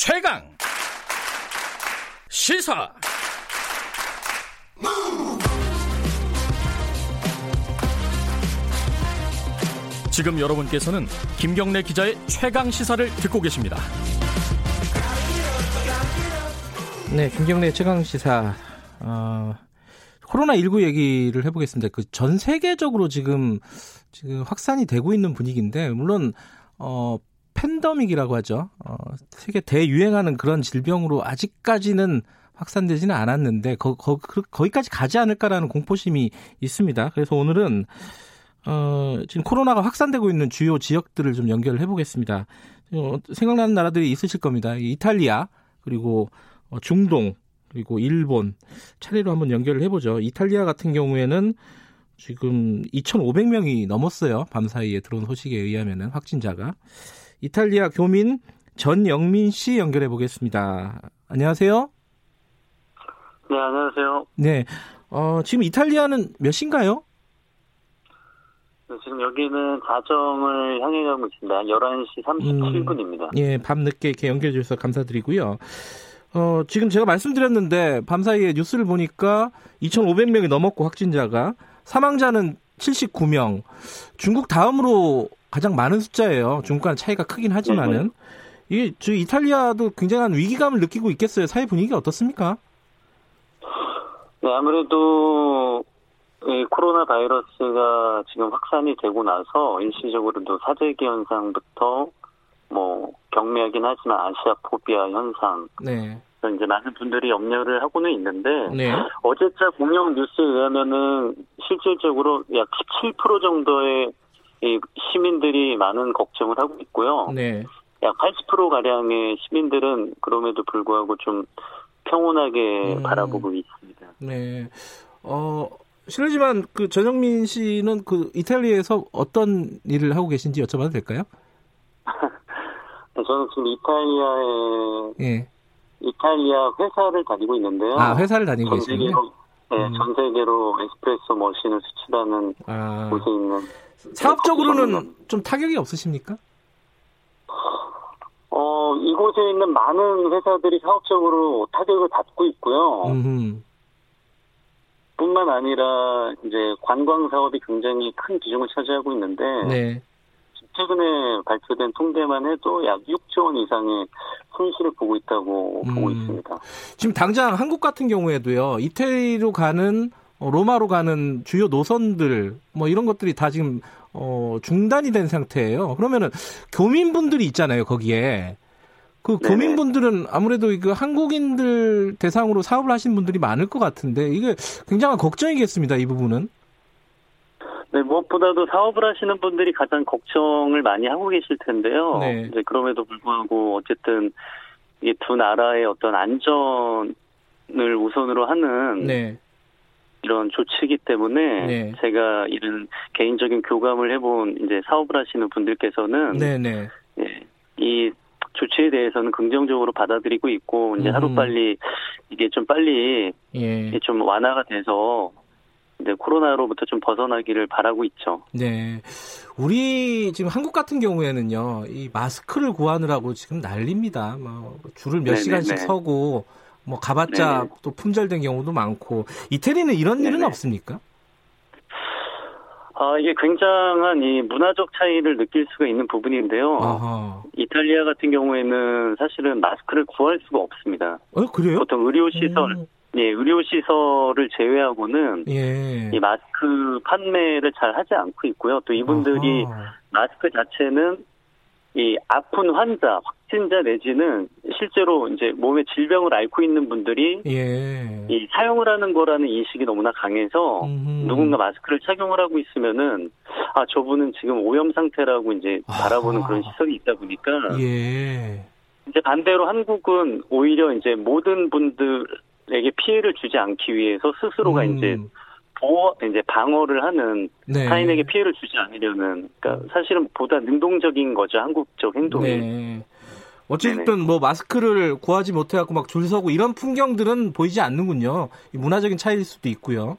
최강 시사 지금 여러분께서는 김경래 기자의 최강 시사를 듣고 계십니다. 네, 김경래 최강 시사. 어, 코로나 19 얘기를 해보겠습니다. 그 전 세계적으로 지금, 지금 확산이 되고 있는 분위기인데, 물론, 어, 팬더믹이라고 하죠. 어, 세계 대유행하는 그런 질병으로 아직까지는 확산되지는 않았는데, 거, 거, 거기까지 가지 않을까라는 공포심이 있습니다. 그래서 오늘은, 어, 지금 코로나가 확산되고 있는 주요 지역들을 좀 연결을 해보겠습니다. 어, 생각나는 나라들이 있으실 겁니다. 이탈리아, 그리고 어, 중동 그리고 일본 차례로 한번 연결을 해보죠. 이탈리아 같은 경우에는 지금 2,500명이 넘었어요. 밤 사이에 들어온 소식에 의하면은 확진자가 이탈리아 교민 전영민 씨 연결해 보겠습니다. 안녕하세요. 네, 안녕하세요. 네, 어, 지금 이탈리아는 몇 시인가요? 네, 지금 여기는 자정을 향해 가고 있습니다. 11시 37분입니다. 음, 예, 밤 늦게 이렇게 연결해 주셔서 감사드리고요. 어, 지금 제가 말씀드렸는데 밤 사이에 뉴스를 보니까 2,500명이 넘었고 확진자가 사망자는 79명. 중국 다음으로 가장 많은 숫자예요. 중국과는 차이가 크긴 하지만은 이게 저 이탈리아도 굉장한 위기감을 느끼고 있겠어요. 사회 분위기 어떻습니까? 네, 아무래도 이 코로나 바이러스가 지금 확산이 되고 나서 일시적으로도 사재기 현상부터 뭐 경미하긴 하지만 아시아 포비아 현상. 네. 이제 많은 분들이 염려를 하고는 있는데 네. 어제자 공영 뉴스에 의하면은 실질적으로 약 17% 정도의 이 시민들이 많은 걱정을 하고 있고요. 네. 약 80% 가량의 시민들은 그럼에도 불구하고 좀 평온하게 음. 바라보고 있습니다. 네. 어 실례지만 그 전영민 씨는 그 이탈리아에서 어떤 일을 하고 계신지 여쭤봐도 될까요? 네, 저는 지금 이탈리아에 예. 이탈리아 회사를 다니고 있는데요. 아 회사를 다니고 계시군요. 네, 음. 전 세계로 에스프레소 머신을 수출하는 아. 곳에 있는. 사업적으로는 좀 타격이 없으십니까? 어 이곳에 있는 많은 회사들이 사업적으로 타격을 받고 있고요. 음흠. 뿐만 아니라 이제 관광 사업이 굉장히 큰 비중을 차지하고 있는데 네. 최근에 발표된 통계만 해도 약 6조 원 이상의 손실을 보고 있다고 음. 보고 있습니다. 지금 당장 한국 같은 경우에도요. 이태리로 가는 어, 로마로 가는 주요 노선들 뭐 이런 것들이 다 지금 어 중단이 된 상태예요. 그러면은 교민분들이 있잖아요, 거기에. 그. 교민분들은 아무래도 그 한국인들 대상으로 사업을 하신 분들이 많을 것 같은데 이게 굉장한 걱정이겠습니다, 이 부분은. 네, 무엇보다도 사업을 하시는 분들이 가장 걱정을 많이 하고 계실 텐데요. 네. 이제 그럼에도 불구하고 어쨌든 이 두 나라의 어떤 안전을 우선으로 하는 네. 이런 조치이기 때문에 네. 제가 이런 개인적인 교감을 해본 이제 사업을 하시는 분들께서는 네, 네. 예, 이 조치에 대해서는 긍정적으로 받아들이고 있고 이제 음. 하루 빨리 이게 좀 빨리 예. 좀 완화가 돼서 네, 코로나로부터 좀 벗어나기를 바라고 있죠. 네. 우리 지금 한국 같은 경우에는요, 이 마스크를 구하느라고 지금 난립니다. 뭐 줄을 몇 네네네. 시간씩 서고, 뭐 가봤자 네네. 또 품절된 경우도 많고, 이태리는 이런 네네. 일은 없습니까? 아, 이게 굉장한 이 문화적 차이를 느낄 수가 있는 부분인데요. 아하. 이탈리아 같은 경우에는 사실은 마스크를 구할 수가 없습니다. 어, 그래요? 보통 의료시설, 음. 예, 의료 시설을 제외하고는 예. 이 마스크 판매를 잘 하지 않고 있고요. 또 이분들이 아하. 마스크 자체는 이 아픈 환자, 확진자 내지는 실제로 이제 몸에 질병을 앓고 있는 분들이 예. 이 사용을 하는 거라는 인식이 너무나 강해서 음흠. 누군가 마스크를 착용을 하고 있으면은 아 저분은 지금 오염 상태라고 이제 바라보는 그런 시선이 있다 보니까 예. 이제 반대로 한국은 오히려 이제 모든 분들 에게 피해를 주지 않기 위해서 스스로가 음. 이제 보호 이제 방어를 하는 네. 타인에게 피해를 주지 않으려는 그러니까 사실은 보다 능동적인 거죠 한국적 행동이. 네. 어쨌든 네네. 뭐 마스크를 구하지 못해갖고 막 줄 서고 이런 풍경들은 보이지 않는군요. 문화적인 차이일 수도 있고요.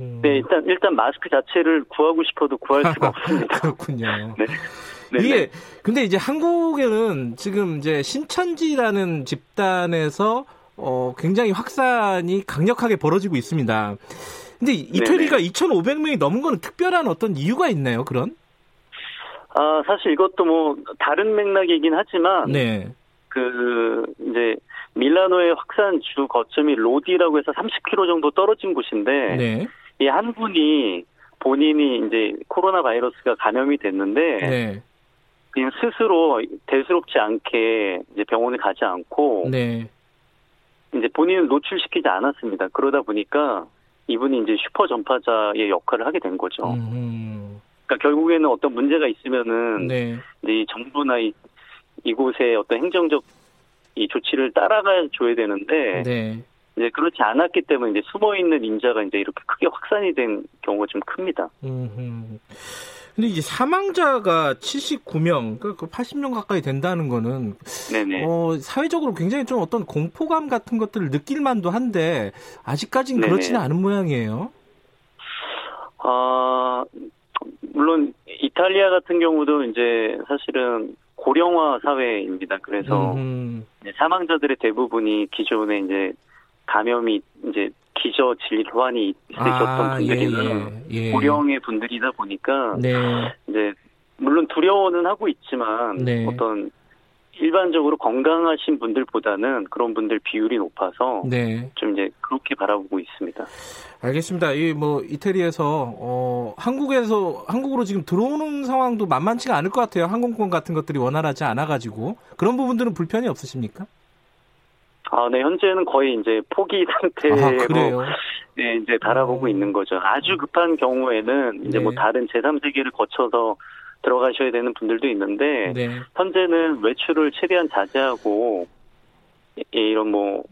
음. 네, 일단 일단 마스크 자체를 구하고 싶어도 구할 수가 없습니다. 그렇군요. 네. 이게 근데 이제 한국에는 지금 이제 신천지라는 집단에서 어 굉장히 확산이 강력하게 벌어지고 있습니다. 근데 이태리가 2,500명이 넘은 건 특별한 어떤 이유가 있나요? 그런? 아 사실 이것도 뭐 다른 맥락이긴 하지만 네. 그 이제 밀라노의 확산 주 거점이 로디라고 해서 30km 정도 떨어진 곳인데 네. 이한 분이 본인이 이제 코로나 바이러스가 감염이 됐는데 네. 그냥 스스로 대수롭지 않게 이제 병원에 가지 않고 네. 이제 본인을 노출시키지 않았습니다. 그러다 보니까 이분이 이제 슈퍼 전파자의 역할을 하게 된 거죠. 음. 그러니까 결국에는 어떤 문제가 있으면은 네. 이제 이 정부나 이, 이곳의 어떤 행정적 이 조치를 따라가 줘야 되는데 네. 이제 그렇지 않았기 때문에 이제 숨어 있는 인자가 이제 이렇게 크게 확산이 된 경우가 좀 큽니다. 음. 근데 이제 사망자가 79명, 그러니까 80명 가까이 된다는 거는 네네. 어, 사회적으로 굉장히 좀 어떤 공포감 같은 것들을 느낄 만도 한데 아직까지는 네네. 그렇지는 않은 모양이에요. 아, 물론 이탈리아 같은 경우도 이제 사실은 고령화 사회입니다. 그래서 음. 사망자들의 대부분이 기존에 이제 감염이 이제 기저 질환이 있으셨던 아, 분들이나 예, 예, 예. 고령의 분들이다 보니까 네. 이제 물론 두려워는 하고 있지만 네. 어떤 일반적으로 건강하신 분들보다는 그런 분들 비율이 높아서 네. 좀 이제 그렇게 바라보고 있습니다. 알겠습니다. 이 뭐 이태리에서 어 한국에서 한국으로 지금 들어오는 상황도 만만치가 않을 것 같아요. 항공권 같은 것들이 원활하지 않아 가지고 그런 부분들은 불편이 없으십니까? 아, 네, 현재는 거의 이제 포기 상태로 아, 네, 이제 바라보고 어. 있는 거죠. 아주 급한 경우에는 이제 뭐 네. 뭐 다른 제3세계를 거쳐서 들어가셔야 되는 분들도 있는데 네. 현재는 외출을 최대한 자제하고 이런 뭐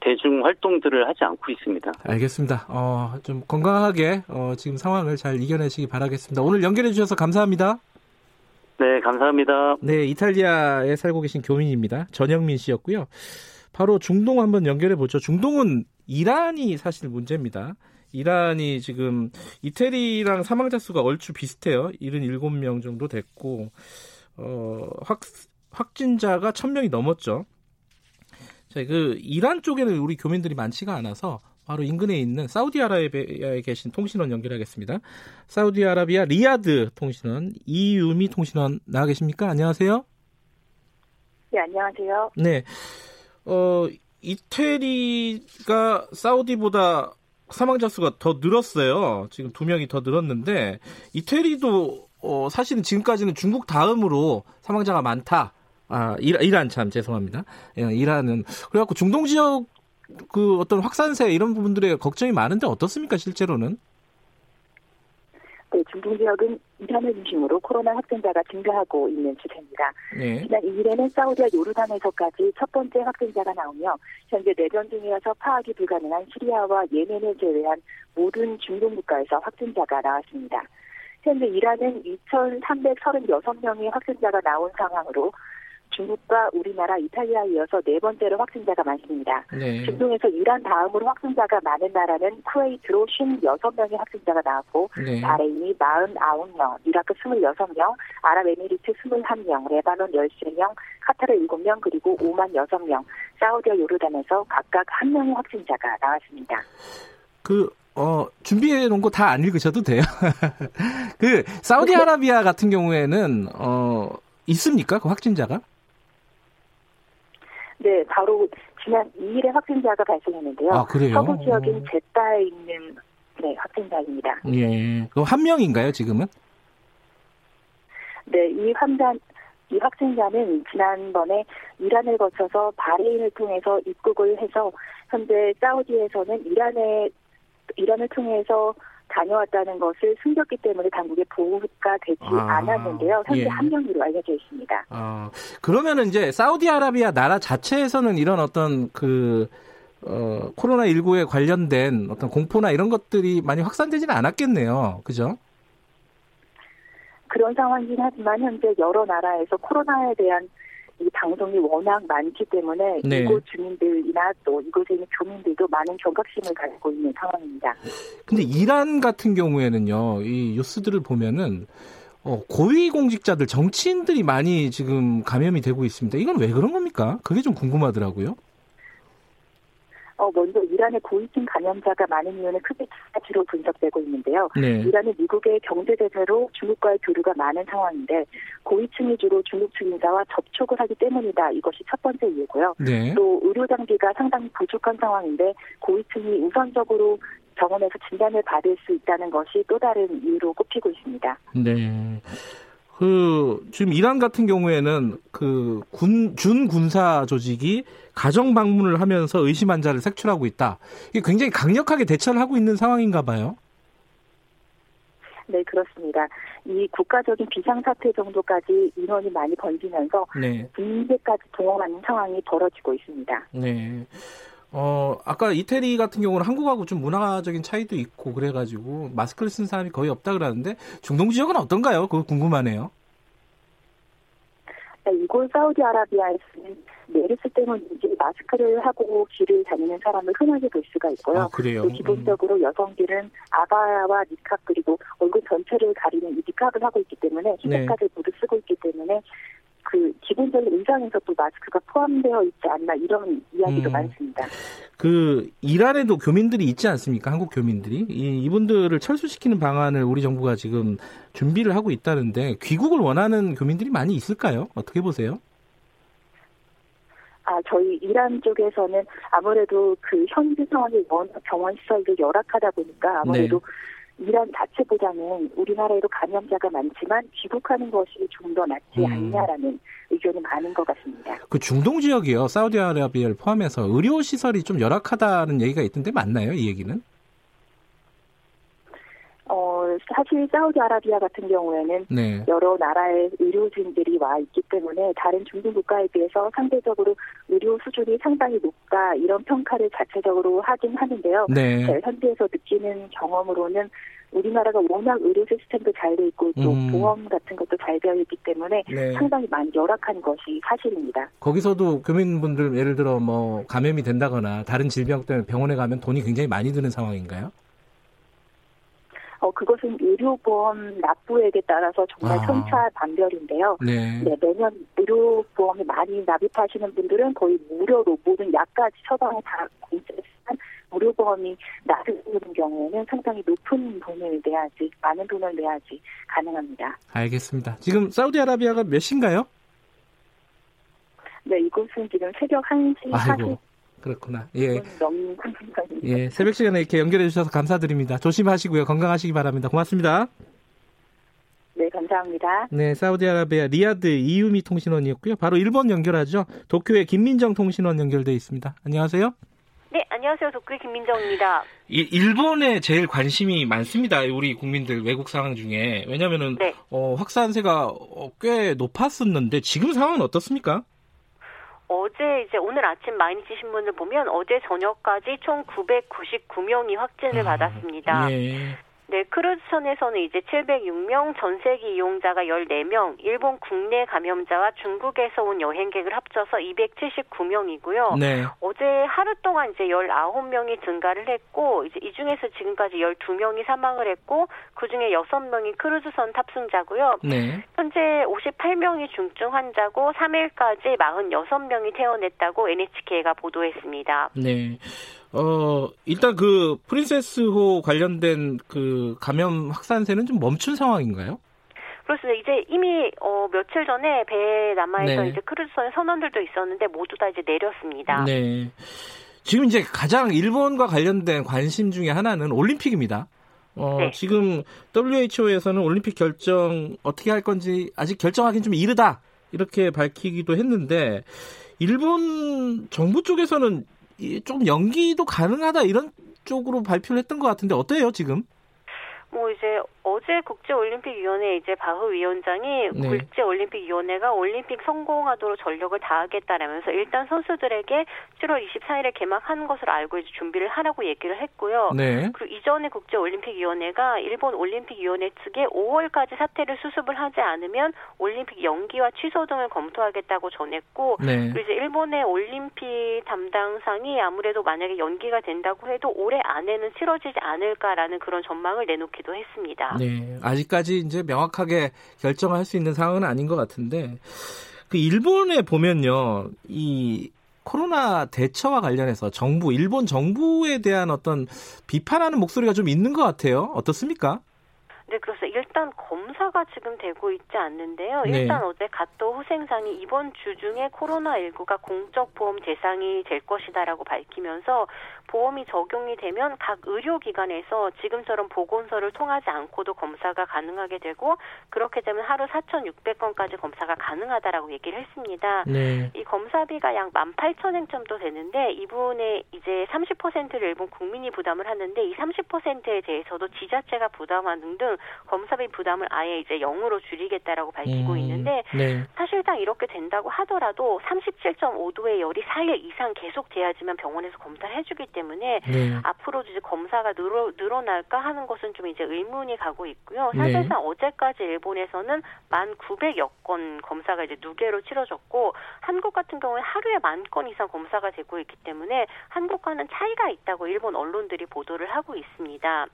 대중 활동들을 하지 않고 있습니다. 알겠습니다. 어, 좀 건강하게 어, 지금 상황을 잘 이겨내시기 바라겠습니다. 오늘 연결해 주셔서 감사합니다. 네, 감사합니다. 네, 이탈리아에 살고 계신 교민입니다. 전영민 씨였고요. 바로 중동 한번 연결해 보죠. 중동은 이란이 사실 문제입니다. 이란이 지금 이태리랑 사망자 수가 얼추 비슷해요. 77명 정도 됐고 어, 확 확진자가 1000명이 넘었죠. 자, 그 이란 쪽에는 우리 교민들이 많지가 않아서 바로 인근에 있는 사우디아라비아에 계신 통신원 연결하겠습니다. 사우디아라비아 리야드 통신원 이유미 통신원 나와 계십니까? 안녕하세요. 네, 안녕하세요. 네. 어, 이태리가 사우디보다 사망자 수가 더 늘었어요. 지금 두 명이 더 늘었는데 이태리도 어, 사실은 지금까지는 중국 다음으로 사망자가 많다. 아, 이란 참 죄송합니다. 예, 이란은 그래갖고 중동 지역 그 어떤 확산세 이런 부분들에 걱정이 많은데 어떻습니까 실제로는? 네, 중동 지역은 이란을 중심으로 코로나 확진자가 증가하고 있는 추세입니다. 네. 지난 2일에는 사우디와 요르단에서까지 첫 번째 확진자가 나오며 현재 내전 중이어서 파악이 불가능한 시리아와 예멘을 제외한 모든 중동 국가에서 확진자가 나왔습니다. 현재 이란은 2,336명의 확진자가 나온 상황으로 중국과 우리나라, 이탈리아에 이어서 네 번째로 확진자가 많습니다. 네. 중동에서 이란 다음으로 확진자가 많은 나라는 쿠웨이트로 56명의 확진자가 나왔고 네. 바레인이 49명, 이라크 26명, 아랍에미리트 21명, 레바논 13명, 카타르 7명, 그리고 오만 6명, 사우디와 요르단에서 각각 1명의 확진자가 나왔습니다. 그 어, 준비해 놓은 거 다 안 읽으셔도 돼요. 그, 사우디아라비아 같은 경우에는, 어, 있습니까? 그 확진자가? 네, 바로 지난 2일에 확진자가 발생했는데요. 아, 그래요? 서부 지역인 제타에 있는 네, 확진자입니다. 예. 그한 명인가요, 지금은? 네, 이 환자 이 확진자는 지난번에 이란을 거쳐서 바레인을 통해서 입국을 해서 현재 사우디에서는 이란에 이란을 통해서 다녀왔다는 것을 숨겼기 때문에 당국의 보호가 되지 아, 않았는데요. 현재 예. 한 명으로 알려져 있습니다. 아, 그러면은 이제 사우디아라비아 나라 자체에서는 이런 어떤 그 어, 코로나19에 관련된 어떤 공포나 이런 것들이 많이 확산되지는 않았겠네요. 그죠? 그런 상황이긴 하지만 현재 여러 나라에서 코로나에 대한 이 방송이 워낙 많기 때문에 네. 이곳 주민들이나 또 이곳에 있는 교민들도 많은 경각심을 가지고 있는 상황입니다. 근데 이란 같은 경우에는요, 이 뉴스들을 보면은 어, 고위공직자들 정치인들이 많이 지금 감염이 되고 있습니다. 이건 왜 그런 겁니까? 그게 좀 궁금하더라고요. 어, 먼저 이란의 고위층 감염자가 많은 이유는 크게 두 가지로 분석되고 있는데요. 네. 이란은 미국의 경제 제재로 중국과의 교류가 많은 상황인데 고위층이 주로 중국 주민자와 접촉을 하기 때문이다. 이것이 첫 번째 이유고요. 네. 또 의료 장비가 상당히 부족한 상황인데 고위층이 우선적으로 병원에서 진단을 받을 수 있다는 것이 또 다른 이유로 꼽히고 있습니다. 네. 그 지금 이란 같은 경우에는 그 군 준 군사 조직이 가정 방문을 하면서 의심 환자를 색출하고 있다. 이게 굉장히 강력하게 대처를 하고 있는 상황인가 봐요. 네, 그렇습니다. 이 국가적인 비상사태 정도까지 인원이 많이 번지면서 네. 붕괴까지 동원하는 상황이 벌어지고 있습니다. 네. 어, 아까 이태리 같은 경우는 한국하고 좀 문화적인 차이도 있고 그래가지고 마스크를 쓴 사람이 거의 없다 그러는데 중동 지역은 어떤가요? 그거 궁금하네요. 네, 이곳 사우디아라비아에서는 메르스 때문인지 마스크를 하고 길을 다니는 사람을 흔하게 볼 수가 있고요. 아, 그래요? 또 기본적으로 음. 여성들은 아바야와 니캅 그리고 얼굴 전체를 가리는 이 니캅을 하고 있기 때문에 히메카를 네. 모두 쓰고 있기 때문에 그 기본적인 의상에서 도 마스크가 포함되어 있지 않나 이런 이야기도 음. 많습니다. 그 이란에도 교민들이 있지 않습니까? 한국 교민들이 이, 이분들을 철수시키는 방안을 우리 정부가 지금 준비를 하고 있다는데 귀국을 원하는 교민들이 많이 있을까요? 어떻게 보세요? 아, 저희 이란 쪽에서는 아무래도 그 현지 상황이 워낙 병원 시설도 열악하다 보니까 아무래도 네. 이란 자체보다는 우리나라에도 감염자가 많지만 귀국하는 것이 좀 더 낫지 음. 않냐라는 의견이 많은 것 같습니다. 그 중동 지역이요, 사우디아라비아를 포함해서 의료 시설이 좀 열악하다는 얘기가 있던데 맞나요, 이 얘기는? 어, 사실 사우디아라비아 같은 경우에는 네. 여러 나라의 의료진들이 와 있기 때문에 다른 중동 국가에 비해서 상대적으로 의료 수준이 상당히 높다 이런 평가를 자체적으로 하긴 하는데요. 네. 네, 현지에서 느끼는 경험으로는 우리나라가 워낙 의료 시스템도 잘 돼 있고 또 음. 보험 같은 것도 잘 되어 있기 때문에 네. 상당히 많이 열악한 것이 사실입니다. 거기서도 교민분들 예를 들어 뭐 감염이 된다거나 다른 질병 때문에 병원에 가면 돈이 굉장히 많이 드는 상황인가요? 어, 그것은 의료보험 납부액에 따라서 정말 아. 천차만별인데요. 네. 네, 매년 의료보험이 많이 납입하시는 분들은 거의 무료로 모든 약까지 처방을 다 공짜지만 무료보험이 납입하는 경우에는 상당히 높은 돈을 내야지, 많은 돈을 내야지 가능합니다. 알겠습니다. 지금 사우디아라비아가 몇 시인가요? 네, 이곳은 지금 새벽 1시 아이고. 그렇구나. 예. 너무 예, 새벽 시간에 이렇게 연결해 주셔서 감사드립니다. 조심하시고요. 건강하시기 바랍니다. 고맙습니다. 네, 감사합니다. 네, 사우디아라비아 리아드 이유미 통신원이었고요. 바로 일본 연결하죠. 도쿄의 김민정 통신원 연결돼 있습니다. 안녕하세요. 네, 안녕하세요. 도쿄의 김민정입니다. 이, 일본에 제일 관심이 많습니다. 우리 국민들 외국 상황 중에. 왜냐면은 네. 어, 확산세가 어, 꽤 높았었는데 지금 상황은 어떻습니까? 어제 이제 오늘 아침 마이니치 신문을 보면 어제 저녁까지 총 999명이 확진을 아, 받았습니다. 예. 네, 크루즈선에서는 이제 706명, 전 세계 이용자가 14명, 일본 국내 감염자와 중국에서 온 여행객을 합쳐서 279명이고요. 네. 어제 하루 동안 이제 19명이 증가를 했고, 이제 이 중에서 지금까지 12명이 사망을 했고, 그 중에 6명이 크루즈선 탑승자고요. 네. 현재 58명이 중증 환자고, 3일까지 46명이 퇴원했다고 NHK가 보도했습니다. 네. 어, 일단 그 프린세스호 관련된 그 감염 확산세는 좀 멈춘 상황인가요? 그렇습니다. 이제 이미 어 며칠 전에 배에 남아있던 네. 이제 크루즈선의 선원들도 있었는데 모두 다 이제 내렸습니다. 네. 지금 이제 가장 일본과 관련된 관심 중에 하나는 올림픽입니다. 어, 네. 지금 WHO에서는 올림픽 결정 어떻게 할 건지 아직 결정하기는 좀 이르다. 이렇게 밝히기도 했는데 일본 정부 쪽에서는 좀 연기도 가능하다 이런 쪽으로 발표를 했던 것 같은데 어때요 지금? 뭐 이제 어제 국제올림픽위원회 이제 바흐 위원장이 네. 국제올림픽위원회가 올림픽 성공하도록 전력을 다하겠다라면서 일단 선수들에게 7월 24일에 개막하는 것을 알고 이제 준비를 하라고 얘기를 했고요. 네. 그리고 이전에 국제올림픽위원회가 일본 올림픽위원회 측에 5월까지 사태를 수습을 하지 않으면 올림픽 연기와 취소 등을 검토하겠다고 전했고 네. 그리고 이제 일본의 올림픽 담당상이 아무래도 만약에 연기가 된다고 해도 올해 안에는 치러지지 않을까라는 그런 전망을 내놓기도 했습니다. 네, 아직까지 이제 명확하게 결정할 수 있는 상황은 아닌 것 같은데 그 일본에 보면요, 이 코로나 대처와 관련해서 정부, 일본 정부에 대한 어떤 비판하는 목소리가 좀 있는 것 같아요. 어떻습니까? 네, 그렇습니다. 일단 검사가 지금 되고 있지 않는데요. 네. 일단 어제 가또 후생상이 이번 주 중에 코로나19가 공적 보험 대상이 될 것이다라고 밝히면서 보험이 적용이 되면 각 의료기관에서 지금처럼 보건소를 통하지 않고도 검사가 가능하게 되고 그렇게 되면 하루 4,600건까지 검사가 가능하다라고 얘기를 했습니다. 네. 이 검사비가 약 18,000엔 정도 되는데 이분의 이제 30%를 일본 국민이 부담을 하는데 이 30%에 대해서도 지자체가 부담하는 등 검사비 부담을 아예 이제 0으로 줄이겠다라고 밝히고 음, 있는데 네. 사실상 이렇게 된다고 하더라도 37.5도의 열이 4일 이상 계속 돼야지만 병원에서 검사를 해주기 때문에 네. 앞으로 이제 검사가 늘어, 늘어날까 하는 것은 좀 이제 의문이 가고 있고요. 네. 사실상 네. 어제까지 일본에서는 1,900여 건 검사가 이제 누계로 치러졌고 한국 같은 경우에 하루에 만 건 이상 검사가 되고 있기 때문에 한국과는 차이가 있다고 일본 언론들이 보도를 하고 있습니다.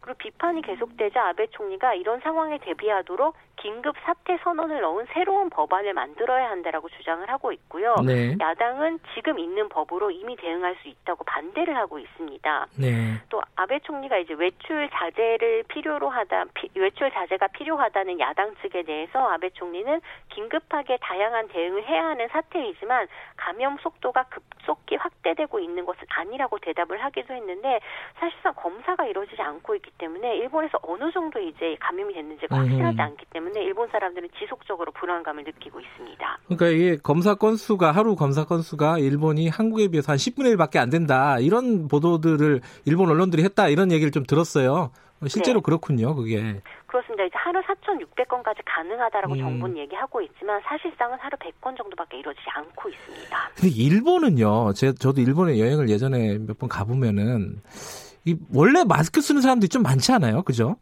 그리고 비판이 계속되자 아베 총리가 이런 상황에 대비하도록 긴급 사태 선언을 넣은 새로운 법안을 만들어야 한다라고 주장을 하고 있고요. 네. 야당은 지금 있는 법으로 이미 대응할 수 있다고 반대를 하고 있습니다. 네. 또 아베 총리가 이제 외출 자제를 필요로 하다 외출 자제가 필요하다는 야당 측에 대해서 아베 총리는 긴급하게 다양한 대응을 해야 하는 사태이지만 감염 속도가 급속히 확대되고 있는 것은 아니라고 대답을 하기도 했는데 사실상 검사가 이루어지지 않고 있기 때문에 일본에서 어느 정도 이제 감염이 됐는지가 확실하지 않기 때문에 일본 사람들은 지속적으로 불안감을 느끼고 있습니다. 그러니까 이게 검사 건수가 하루 검사 건수가 일본이 한국에 비해서 한 10분의 1밖에 안 된다 이런 보도들을 일본 언론들이 했다 이런 얘기를 좀 들었어요. 실제로 네. 그렇군요, 그게. 그렇습니다. 이제 하루 4,600건까지 가능하다라고 음. 정부는 얘기하고 있지만 사실상은 하루 100건 정도밖에 이루어지지 않고 있습니다. 근데 일본은요, 제, 저도 일본에 여행을 예전에 몇 번 가보면은 이 원래 마스크 쓰는 사람들이 좀 많지 않아요? 그죠?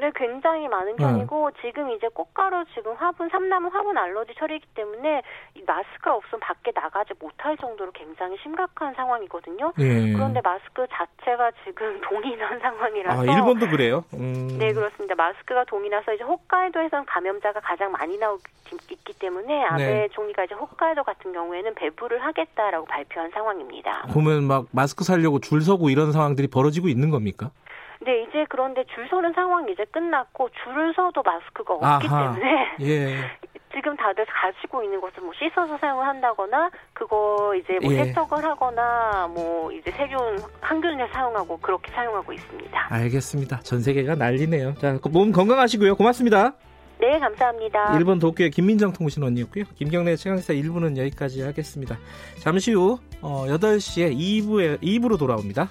네, 굉장히 많은 편이고 네. 지금 이제 꽃가루 지금 화분 삼나무 화분 알러지 처리이기 때문에 이 마스크가 없으면 밖에 나가지 못할 정도로 굉장히 심각한 상황이거든요. 네. 그런데 마스크 자체가 지금 동이 난 상황이라서 아, 일본도 그래요? 음. 네, 그렇습니다. 마스크가 동이 나서 이제 홋카이도에서는 감염자가 가장 많이 나오기 있기 때문에 아베 네. 총리가 이제 홋카이도 같은 경우에는 배부를 하겠다라고 발표한 상황입니다. 보면 막 마스크 살려고 줄 서고 이런 상황들이 벌어지고 있는 겁니까? 네, 이제 그런데 줄 서는 상황이 이제 끝났고 줄을 서도 마스크가 없기 아하, 때문에 예. 지금 다들 가지고 있는 것을 뭐 씻어서 사용을 한다거나 그거 이제 뭐 예. 세척을 하거나 뭐 이제 세균 항균을 사용하고 그렇게 사용하고 있습니다. 알겠습니다. 전 세계가 난리네요. 자, 몸 건강하시고요. 고맙습니다. 네, 감사합니다. 일본 도쿄의 김민정 통신원이었고요. 김경래 최강시사 1부는 여기까지 하겠습니다. 잠시 후 어, 8시에 2부에 2부로 돌아옵니다.